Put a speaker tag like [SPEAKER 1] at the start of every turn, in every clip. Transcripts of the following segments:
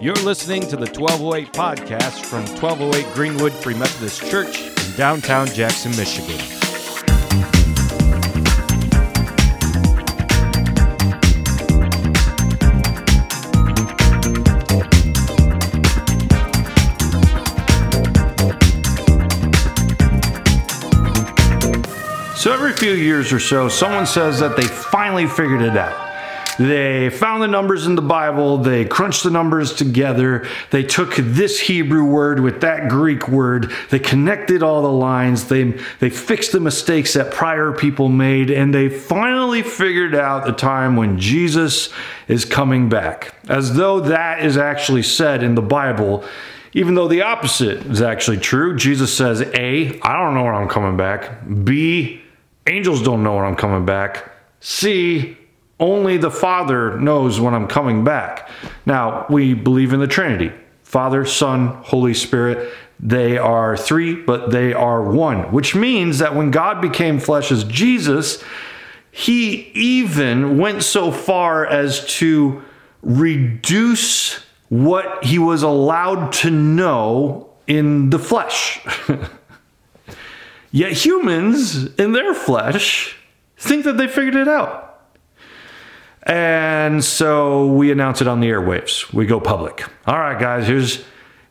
[SPEAKER 1] You're listening to the 1208 podcast from 1208 Greenwood Free Methodist Church in downtown Jackson, Michigan.
[SPEAKER 2] So every few years or so, someone says that they finally figured it out. They found the numbers in the Bible, they crunched the numbers together, they took this Hebrew word with that Greek word, they connected all the lines, they, they fixed the mistakes that prior people made, and they finally figured out the time when Jesus is coming back. As though that is actually said in the Bible even though the opposite is actually true. Jesus says, A, I don't know when I'm coming back. B, angels don't know when I'm coming back. C, only the Father knows when I'm coming back. Now, we believe in the Trinity Father, Son, Holy Spirit. They are three, but they are one, which means that when God became flesh as Jesus, he even went so far as to reduce what he was allowed to know in the flesh. Yet humans in their flesh think that they figured it out. And so we announce it on the airwaves. We go public. All right, guys, here's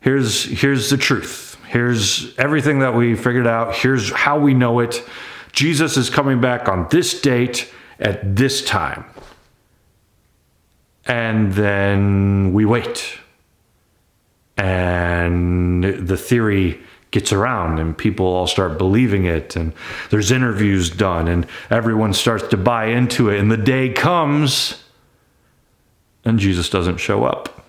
[SPEAKER 2] here's here's the truth. Here's everything that we figured out. Here's how we know it. Jesus is coming back on this date at this time. And then we wait. And the theory gets around and people all start believing it and there's interviews done and everyone starts to buy into it and the day comes and Jesus doesn't show up.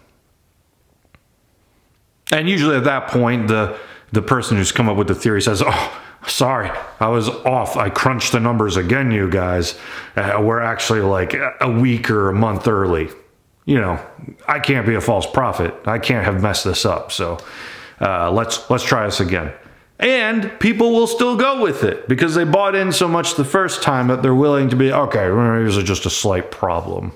[SPEAKER 2] And usually at that point the the person who's come up with the theory says, "Oh, sorry, I was off. I crunched the numbers again, you guys. Uh, we're actually like a week or a month early." You know, I can't be a false prophet. I can't have messed this up. So, uh, let's let's try this again. And people will still go with it because they bought in so much the first time that they're willing to be okay. Was just a slight problem.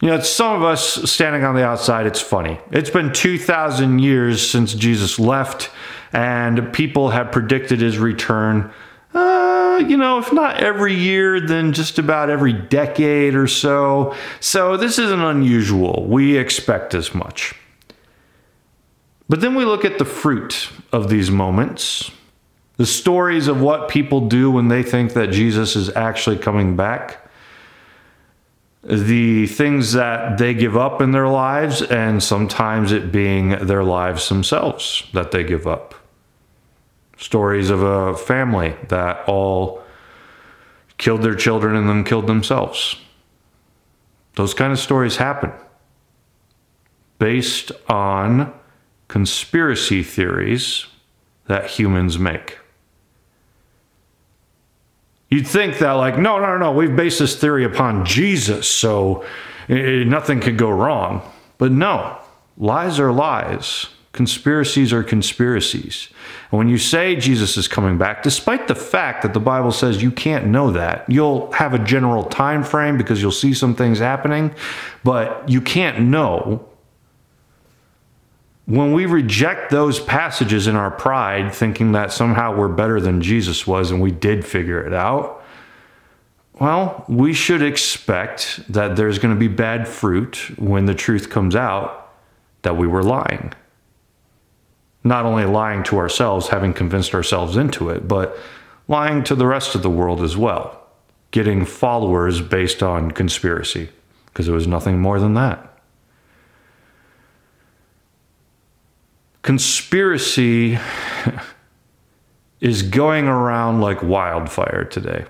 [SPEAKER 2] You know, some of us standing on the outside, it's funny. It's been 2,000 years since Jesus left, and people have predicted his return. Uh, you know, if not every year, then just about every decade or so. So this isn't unusual. We expect as much. But then we look at the fruit of these moments, the stories of what people do when they think that Jesus is actually coming back the things that they give up in their lives, and sometimes it being their lives themselves that they give up. Stories of a family that all killed their children and then killed themselves. Those kind of stories happen based on conspiracy theories that humans make. You'd think that, like, no, no, no, we've based this theory upon Jesus, so nothing could go wrong. But no, lies are lies. Conspiracies are conspiracies. And when you say Jesus is coming back, despite the fact that the Bible says you can't know that, you'll have a general time frame because you'll see some things happening, but you can't know when we reject those passages in our pride, thinking that somehow we're better than Jesus was and we did figure it out, well, we should expect that there's going to be bad fruit when the truth comes out that we were lying. Not only lying to ourselves, having convinced ourselves into it, but lying to the rest of the world as well, getting followers based on conspiracy, because it was nothing more than that. Conspiracy is going around like wildfire today.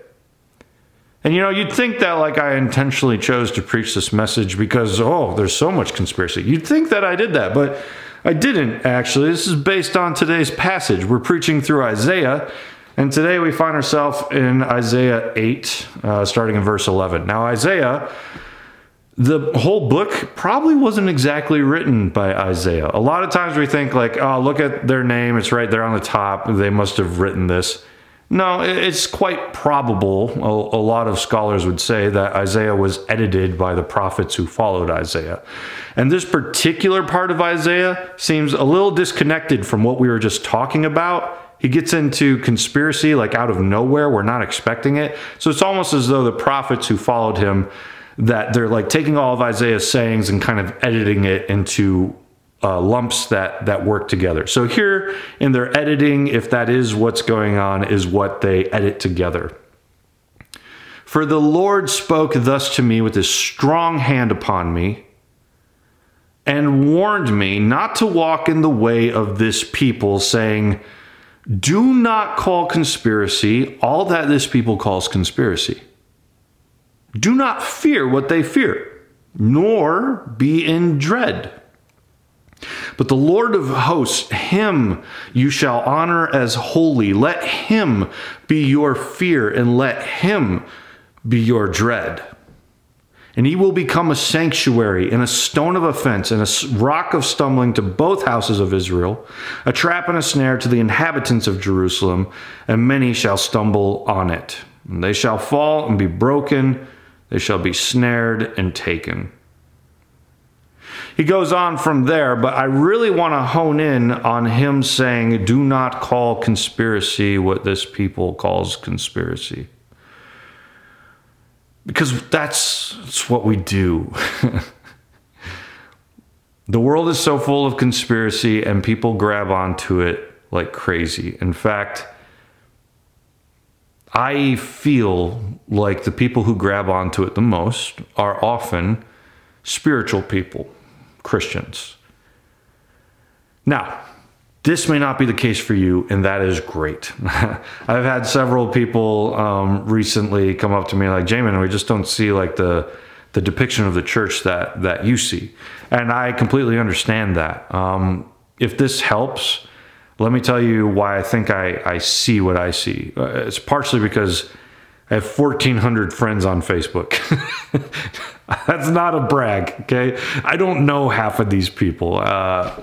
[SPEAKER 2] And you know, you'd think that like I intentionally chose to preach this message because, oh, there's so much conspiracy. You'd think that I did that, but I didn't actually. This is based on today's passage. We're preaching through Isaiah, and today we find ourselves in Isaiah 8, uh, starting in verse 11. Now, Isaiah the whole book probably wasn't exactly written by Isaiah. A lot of times we think like, oh, look at their name, it's right there on the top. They must have written this. No, it's quite probable, a, lot of scholars would say, that Isaiah was edited by the prophets who followed Isaiah. And this particular part of Isaiah seems a little disconnected from what we were just talking about. He gets into conspiracy like out of nowhere. We're not expecting it. So it's almost as though the prophets who followed him that they're like taking all of Isaiah's sayings and kind of editing it into uh, lumps that that work together. So here in their editing, if that is what's going on, is what they edit together. For the Lord spoke thus to me with his strong hand upon me and warned me not to walk in the way of this people, saying, Do not call conspiracy all that this people calls conspiracy. Do not fear what they fear, nor be in dread. But the Lord of hosts, him you shall honor as holy. Let him be your fear, and let him be your dread. And he will become a sanctuary and a stone of offense and a rock of stumbling to both houses of Israel, a trap and a snare to the inhabitants of Jerusalem, and many shall stumble on it. And they shall fall and be broken, they shall be snared and taken. He goes on from there, but I really want to hone in on him saying, Do not call conspiracy what this people calls conspiracy. Because that's, that's what we do. the world is so full of conspiracy, and people grab onto it like crazy. In fact, I feel like the people who grab onto it the most are often spiritual people Christians. Now, this may not be the case for you, and that is great. I've had several people um, recently come up to me like, Jamin, we just don't see like the the depiction of the church that that you see, and I completely understand that. Um, if this helps, let me tell you why I think I, I see what I see. Uh, it's partially because I have 1,400 friends on Facebook. That's not a brag, okay? I don't know half of these people. Uh,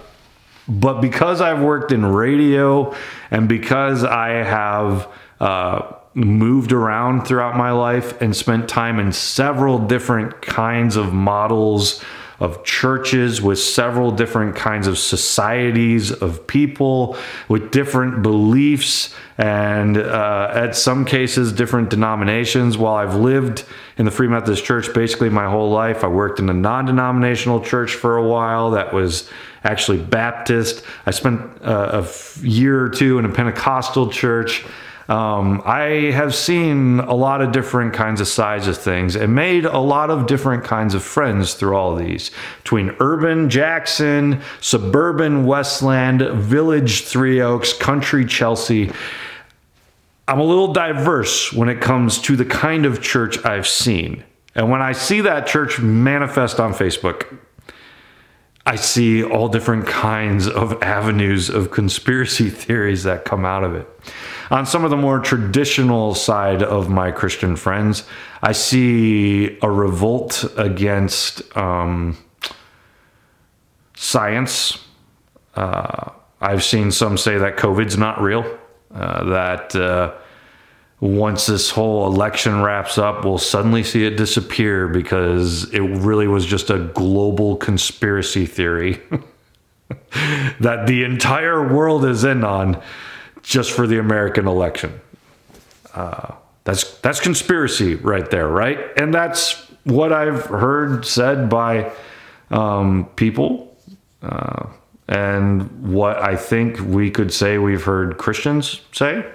[SPEAKER 2] but because I've worked in radio and because I have uh, moved around throughout my life and spent time in several different kinds of models of churches with several different kinds of societies of people with different beliefs and uh, at some cases different denominations. While i've lived in the free methodist church basically my whole life i worked in a non-denominational church for a while that was actually baptist. I spent uh, a year or two in a pentecostal church um, I have seen a lot of different kinds of sides of things and made a lot of different kinds of friends through all these between urban Jackson, suburban Westland, village Three Oaks, country Chelsea. I'm a little diverse when it comes to the kind of church I've seen. And when I see that church manifest on Facebook, I see all different kinds of avenues of conspiracy theories that come out of it. On some of the more traditional side of my Christian friends, I see a revolt against um, science. Uh, I've seen some say that COVID's not real, uh, that uh, once this whole election wraps up, we'll suddenly see it disappear because it really was just a global conspiracy theory that the entire world is in on just for the American election. Uh, that's that's conspiracy right there, right? And that's what I've heard said by um, people, uh, and what I think we could say we've heard Christians say.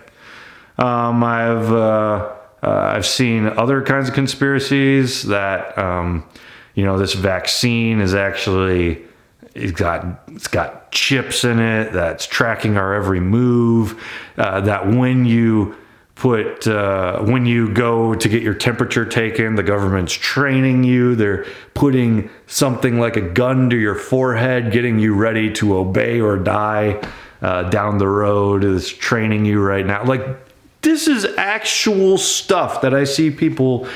[SPEAKER 2] Um, I've uh, uh I've seen other kinds of conspiracies that um, you know this vaccine is actually it's got it's got chips in it that's tracking our every move. Uh, that when you put uh, when you go to get your temperature taken, the government's training you. They're putting something like a gun to your forehead, getting you ready to obey or die uh, down the road. Is training you right now. Like this is actual stuff that I see people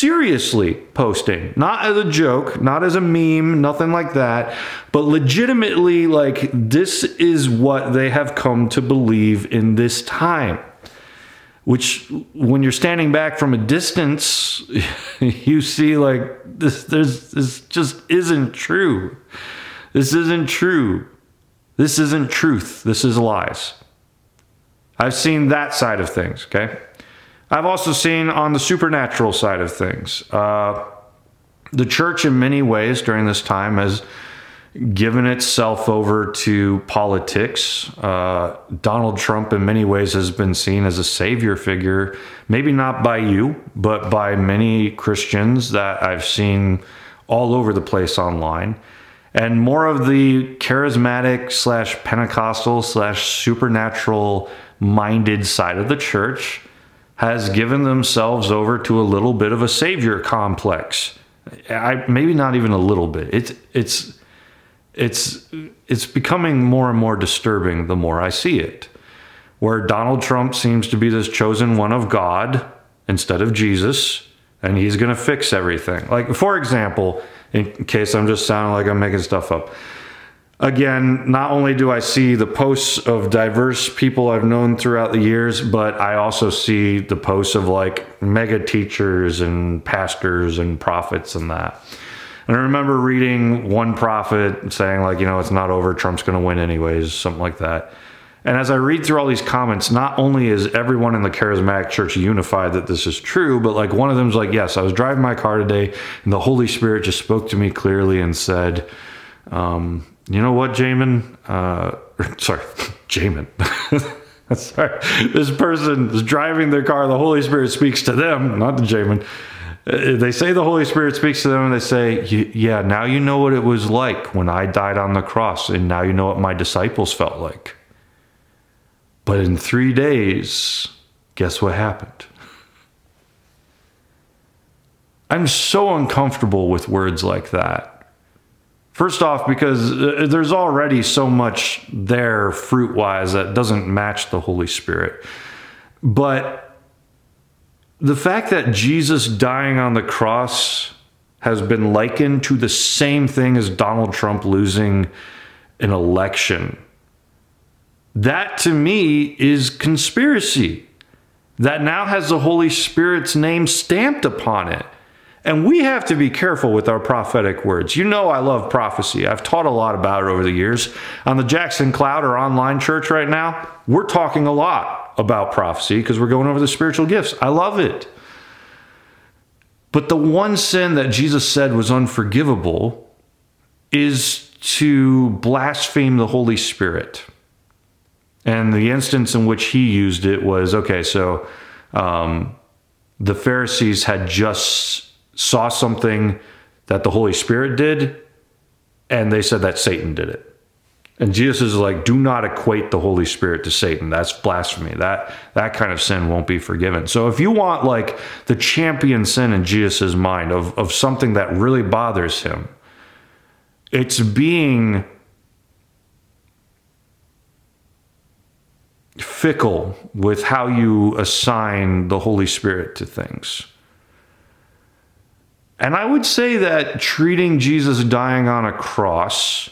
[SPEAKER 2] seriously posting, not as a joke, not as a meme, nothing like that, but legitimately like this is what they have come to believe in this time. which when you're standing back from a distance, you see like this, there's, this just isn't true. This isn't true. This isn't truth. This is lies. I've seen that side of things, okay? I've also seen on the supernatural side of things. Uh, the church, in many ways, during this time, has given itself over to politics. Uh, Donald Trump, in many ways, has been seen as a savior figure, maybe not by you, but by many Christians that I've seen all over the place online. And more of the charismatic slash Pentecostal slash supernatural minded side of the church has given themselves over to a little bit of a savior complex. I, maybe not even a little bit. It's it's it's it's becoming more and more disturbing the more I see it. Where Donald Trump seems to be this chosen one of God instead of Jesus, and he's going to fix everything. Like for example, in case I'm just sounding like I'm making stuff up. Again, not only do I see the posts of diverse people I've known throughout the years, but I also see the posts of like mega teachers and pastors and prophets and that. And I remember reading one prophet saying, like, you know, it's not over, Trump's going to win anyways, something like that. And as I read through all these comments, not only is everyone in the charismatic church unified that this is true, but like one of them's like, yes, I was driving my car today and the Holy Spirit just spoke to me clearly and said, um, you know what, Jamin? Uh, sorry, Jamin. sorry. This person is driving their car. The Holy Spirit speaks to them, not to Jamin. Uh, they say the Holy Spirit speaks to them and they say, Yeah, now you know what it was like when I died on the cross, and now you know what my disciples felt like. But in three days, guess what happened? I'm so uncomfortable with words like that. First off, because uh, there's already so much there fruit wise that doesn't match the Holy Spirit. But the fact that Jesus dying on the cross has been likened to the same thing as Donald Trump losing an election. That to me is conspiracy. That now has the Holy Spirit's name stamped upon it. And we have to be careful with our prophetic words. You know, I love prophecy. I've taught a lot about it over the years. On the Jackson Cloud or online church right now, we're talking a lot about prophecy because we're going over the spiritual gifts. I love it. But the one sin that Jesus said was unforgivable is to blaspheme the Holy Spirit. And the instance in which he used it was okay, so um, the Pharisees had just saw something that the Holy Spirit did, and they said that Satan did it. And Jesus is like, do not equate the Holy Spirit to Satan. That's blasphemy. That that kind of sin won't be forgiven. So if you want like the champion sin in Jesus' mind of, of something that really bothers him, it's being fickle with how you assign the Holy Spirit to things. And I would say that treating Jesus dying on a cross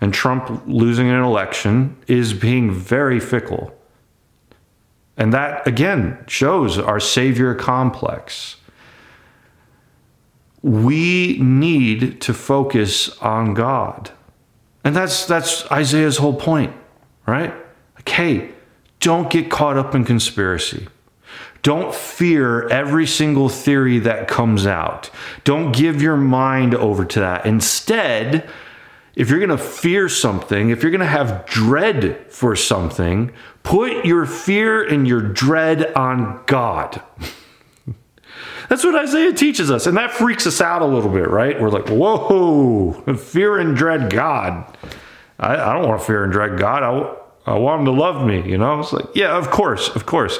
[SPEAKER 2] and Trump losing an election is being very fickle. And that, again, shows our savior complex. We need to focus on God. And that's, that's Isaiah's whole point, right? Okay, don't get caught up in conspiracy. Don't fear every single theory that comes out. Don't give your mind over to that. Instead, if you're going to fear something, if you're going to have dread for something, put your fear and your dread on God. That's what Isaiah teaches us. And that freaks us out a little bit, right? We're like, whoa, fear and dread God. I, I don't want to fear and dread God. I, I want him to love me, you know? It's like, yeah, of course, of course.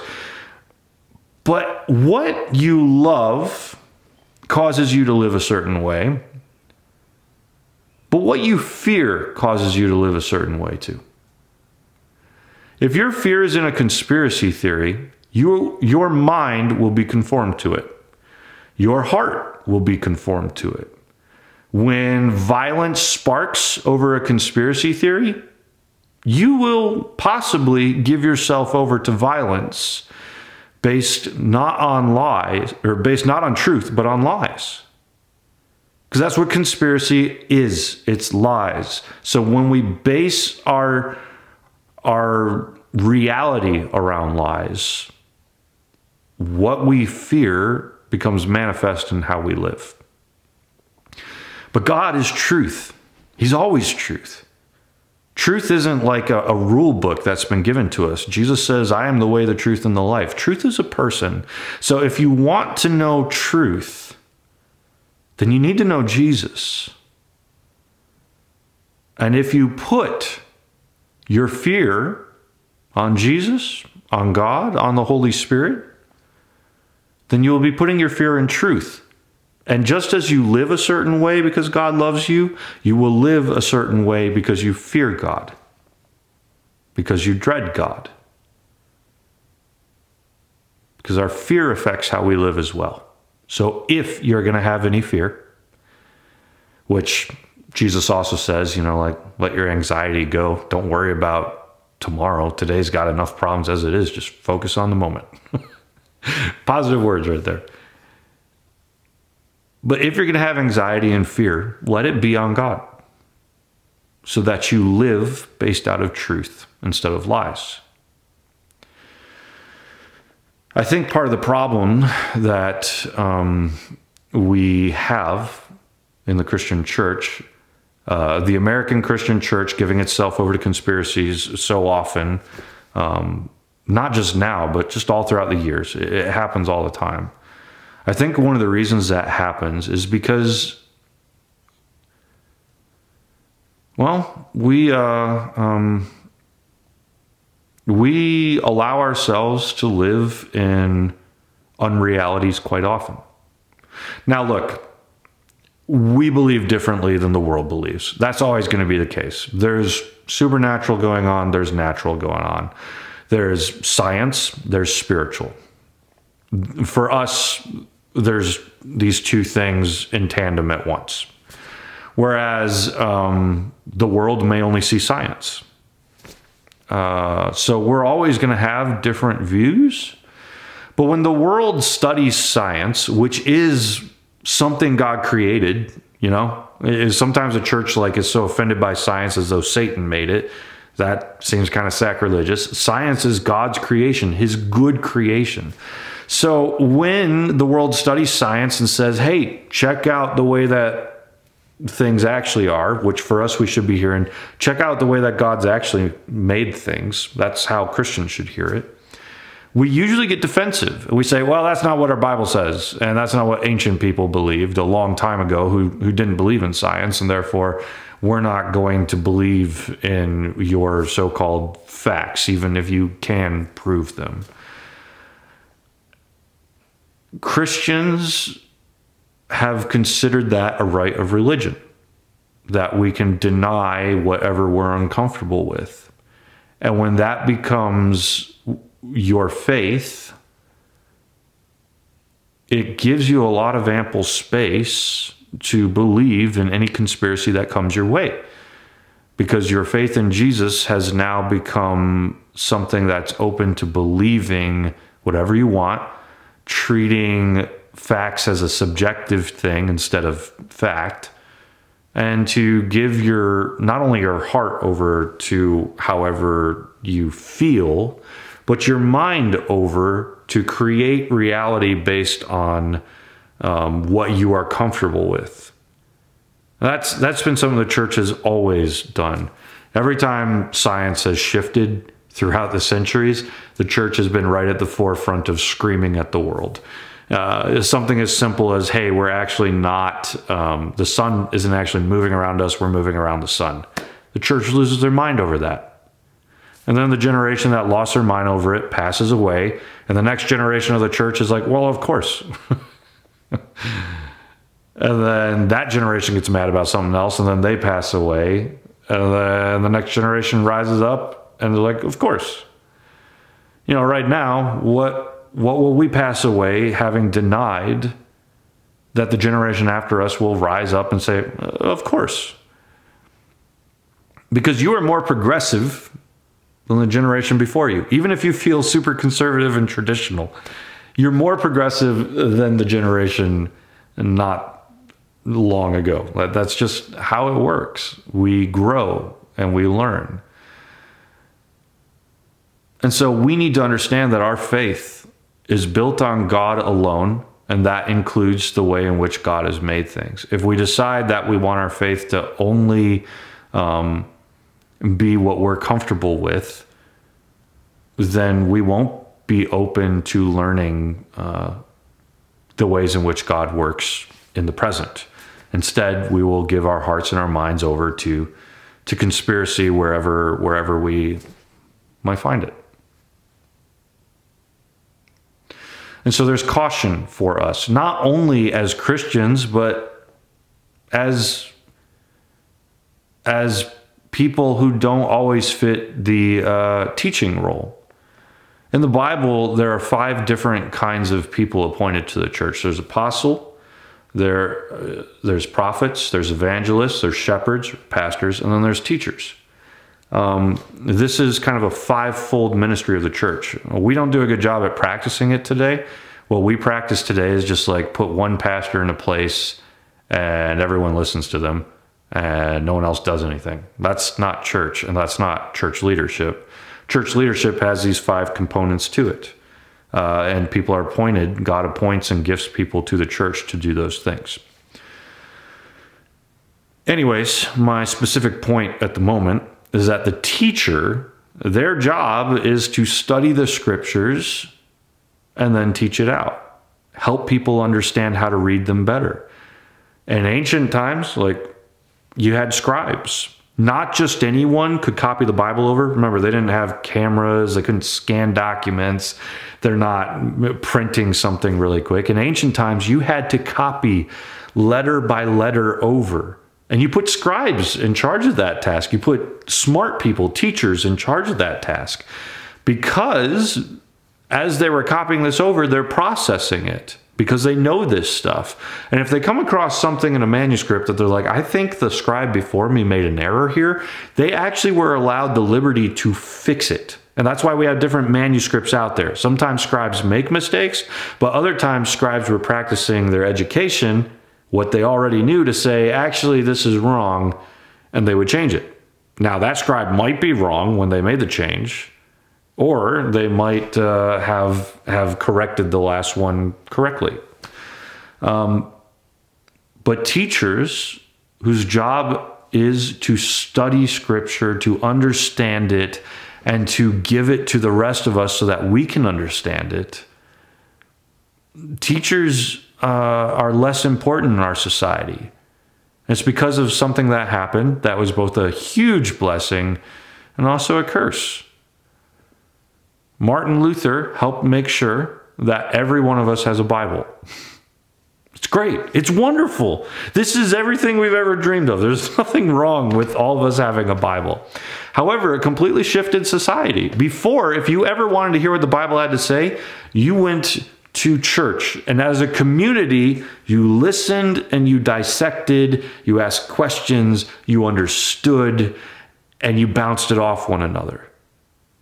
[SPEAKER 2] But what you love causes you to live a certain way. But what you fear causes you to live a certain way too. If your fear is in a conspiracy theory, you, your mind will be conformed to it. Your heart will be conformed to it. When violence sparks over a conspiracy theory, you will possibly give yourself over to violence based not on lies or based not on truth, but on lies. Because that's what conspiracy is it's lies. So when we base our, our reality around lies, what we fear becomes manifest in how we live. But God is truth, He's always truth. Truth isn't like a, a, rule book that's been given to us. Jesus says, I am the way, the truth, and the life. Truth is a person. So if you want to know truth, then you need to know Jesus. And if you put your fear on Jesus, on God, on the Holy Spirit, then you will be putting your fear in truth. And just as you live a certain way because God loves you, you will live a certain way because you fear God, because you dread God. Because our fear affects how we live as well. So if you're going to have any fear, which Jesus also says, you know, like, let your anxiety go. Don't worry about tomorrow. Today's got enough problems as it is. Just focus on the moment. Positive words right there. But if you're going to have anxiety and fear, let it be on God so that you live based out of truth instead of lies. I think part of the problem that um, we have in the Christian church, uh, the American Christian church giving itself over to conspiracies so often, um, not just now, but just all throughout the years. It, it happens all the time. I think one of the reasons that happens is because, well, we uh, um, we allow ourselves to live in unrealities quite often. Now, look, we believe differently than the world believes. That's always going to be the case. There's supernatural going on. There's natural going on. There's science. There's spiritual. For us, there's these two things in tandem at once. Whereas um, the world may only see science. Uh, so we're always going to have different views. But when the world studies science, which is something God created, you know, sometimes a church like is so offended by science as though Satan made it. That seems kind of sacrilegious. Science is God's creation, His good creation. So when the world studies science and says, hey, check out the way that things actually are, which for us we should be hearing, check out the way that God's actually made things. That's how Christians should hear it. We usually get defensive. and We say, well, that's not what our Bible says. And that's not what ancient people believed a long time ago who, who didn't believe in science. And therefore, we're not going to believe in your so called facts, even if you can prove them. Christians have considered that a right of religion, that we can deny whatever we're uncomfortable with. And when that becomes your faith, it gives you a lot of ample space to believe in any conspiracy that comes your way. Because your faith in Jesus has now become something that's open to believing whatever you want treating facts as a subjective thing instead of fact and to give your not only your heart over to however you feel but your mind over to create reality based on um, what you are comfortable with. That's that's been something the church has always done. Every time science has shifted throughout the centuries, the church has been right at the forefront of screaming at the world. Uh, something as simple as, hey, we're actually not, um, the sun isn't actually moving around us, we're moving around the sun. The church loses their mind over that. And then the generation that lost their mind over it passes away. And the next generation of the church is like, well, of course. and then that generation gets mad about something else, and then they pass away. And then the next generation rises up and they're like, of course. You know, right now, what what will we pass away having denied that the generation after us will rise up and say, uh, of course. Because you are more progressive than the generation before you. Even if you feel super conservative and traditional, you're more progressive than the generation not long ago. That's just how it works. We grow and we learn. And so we need to understand that our faith is built on God alone, and that includes the way in which God has made things. If we decide that we want our faith to only um, be what we're comfortable with, then we won't be open to learning uh, the ways in which God works in the present. Instead, we will give our hearts and our minds over to to conspiracy wherever wherever we might find it. And so there's caution for us, not only as Christians, but as as people who don't always fit the uh, teaching role. In the Bible, there are five different kinds of people appointed to the church. There's apostle, there, uh, there's prophets, there's evangelists, there's shepherds, pastors, and then there's teachers. Um, this is kind of a five-fold ministry of the church. We don't do a good job at practicing it today. What we practice today is just like put one pastor in a place and everyone listens to them and no one else does anything. That's not church and that's not church leadership. Church leadership has these five components to it. Uh, and people are appointed, God appoints and gifts people to the church to do those things. Anyways, my specific point at the moment is that the teacher, their job is to study the scriptures and then teach it out, help people understand how to read them better. In ancient times, like you had scribes. Not just anyone could copy the Bible over. Remember, they didn't have cameras, they couldn't scan documents, they're not printing something really quick. In ancient times, you had to copy letter by letter over. And you put scribes in charge of that task. You put smart people, teachers in charge of that task. Because as they were copying this over, they're processing it because they know this stuff. And if they come across something in a manuscript that they're like, I think the scribe before me made an error here, they actually were allowed the liberty to fix it. And that's why we have different manuscripts out there. Sometimes scribes make mistakes, but other times scribes were practicing their education, what they already knew, to say, actually, this is wrong, and they would change it. Now, that scribe might be wrong when they made the change, or they might uh, have have corrected the last one correctly. Um, but teachers whose job is to study Scripture, to understand it, and to give it to the rest of us so that we can understand it. Teachers uh, are less important in our society. It's because of something that happened that was both a huge blessing and also a curse. Martin Luther helped make sure that every one of us has a Bible. It's great. It's wonderful. This is everything we've ever dreamed of. There's nothing wrong with all of us having a Bible. However, it completely shifted society. Before, if you ever wanted to hear what the Bible had to say, you went to church. And as a community, you listened and you dissected, you asked questions, you understood, and you bounced it off one another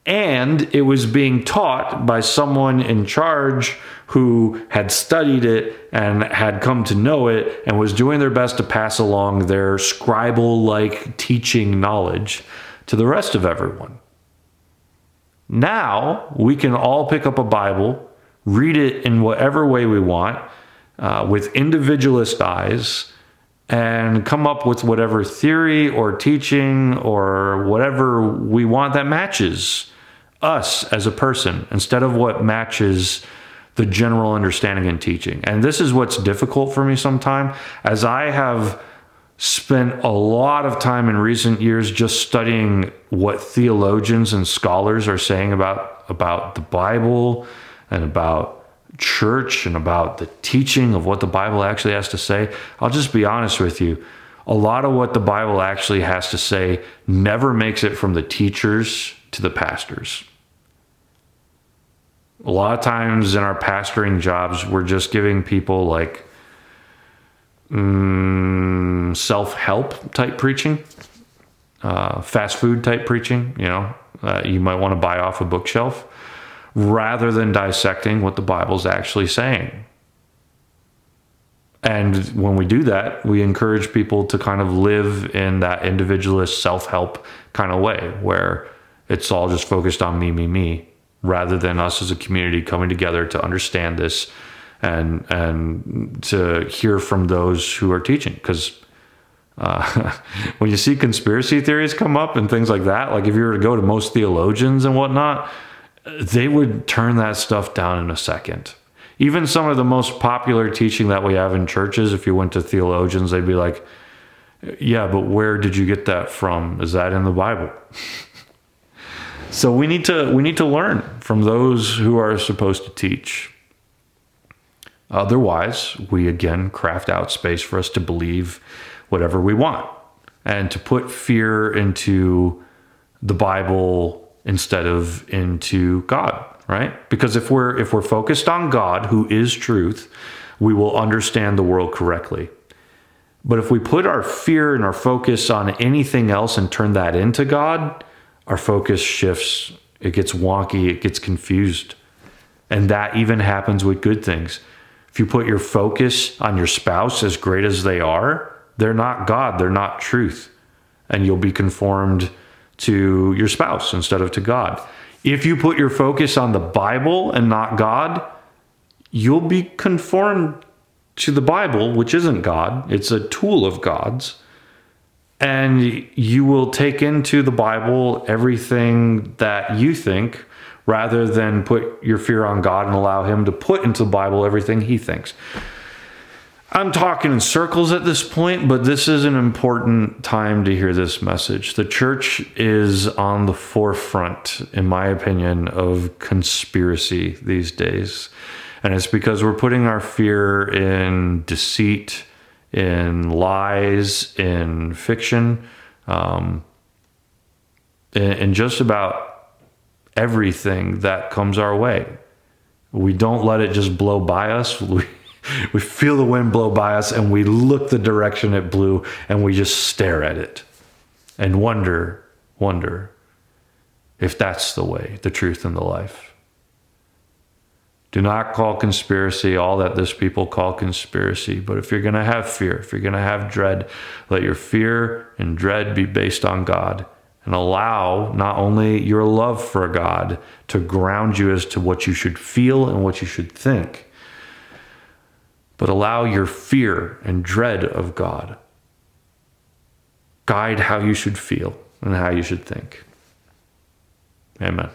[SPEAKER 2] and it was being taught by someone in charge who had studied it and had come to know it and was doing their best to pass along their scribal like teaching knowledge to the rest of everyone. Now we can all pick up a Bible, read it in whatever way we want, uh, with individualist eyes, and come up with whatever theory or teaching or whatever we want that matches us as a person instead of what matches the general understanding and teaching. And this is what's difficult for me sometimes as I have spent a lot of time in recent years just studying what theologians and scholars are saying about about the Bible and about church and about the teaching of what the Bible actually has to say. I'll just be honest with you. A lot of what the Bible actually has to say never makes it from the teachers to the pastors. A lot of times in our pastoring jobs, we're just giving people like mm, self help type preaching, uh, fast food type preaching. You know, uh, you might want to buy off a bookshelf rather than dissecting what the Bible's actually saying. And when we do that, we encourage people to kind of live in that individualist self help kind of way where it's all just focused on me, me, me, rather than us as a community coming together to understand this and and to hear from those who are teaching. Because uh, when you see conspiracy theories come up and things like that, like if you were to go to most theologians and whatnot, they would turn that stuff down in a second even some of the most popular teaching that we have in churches, if you went to theologians, they'd be like, yeah, but where did you get that from? Is that in the Bible? so we need to we need to learn from those who are supposed to teach. Otherwise, we again craft out space for us to believe whatever we want and to put fear into the Bible instead of into God right? Because if we're if we're focused on God, who is truth, we will understand the world correctly. But if we put our fear and our focus on anything else and turn that into God, our focus shifts. It gets wonky, it gets confused. And that even happens with good things. If you put your focus on your spouse, as great as they are, they're not God, they're not truth. And you'll be conformed to your spouse instead of to God. If you put your focus on the Bible and not God, you'll be conformed to the Bible, which isn't God, it's a tool of God's. And you will take into the Bible everything that you think rather than put your fear on God and allow Him to put into the Bible everything He thinks. I'm talking in circles at this point, but this is an important time to hear this message. The church is on the forefront, in my opinion, of conspiracy these days. And it's because we're putting our fear in deceit, in lies, in fiction, um, in, in just about everything that comes our way. We don't let it just blow by us. We, we feel the wind blow by us and we look the direction it blew and we just stare at it and wonder, wonder if that's the way, the truth, and the life. Do not call conspiracy all that this people call conspiracy. But if you're going to have fear, if you're going to have dread, let your fear and dread be based on God and allow not only your love for God to ground you as to what you should feel and what you should think but allow your fear and dread of God guide how you should feel and how you should think. Amen.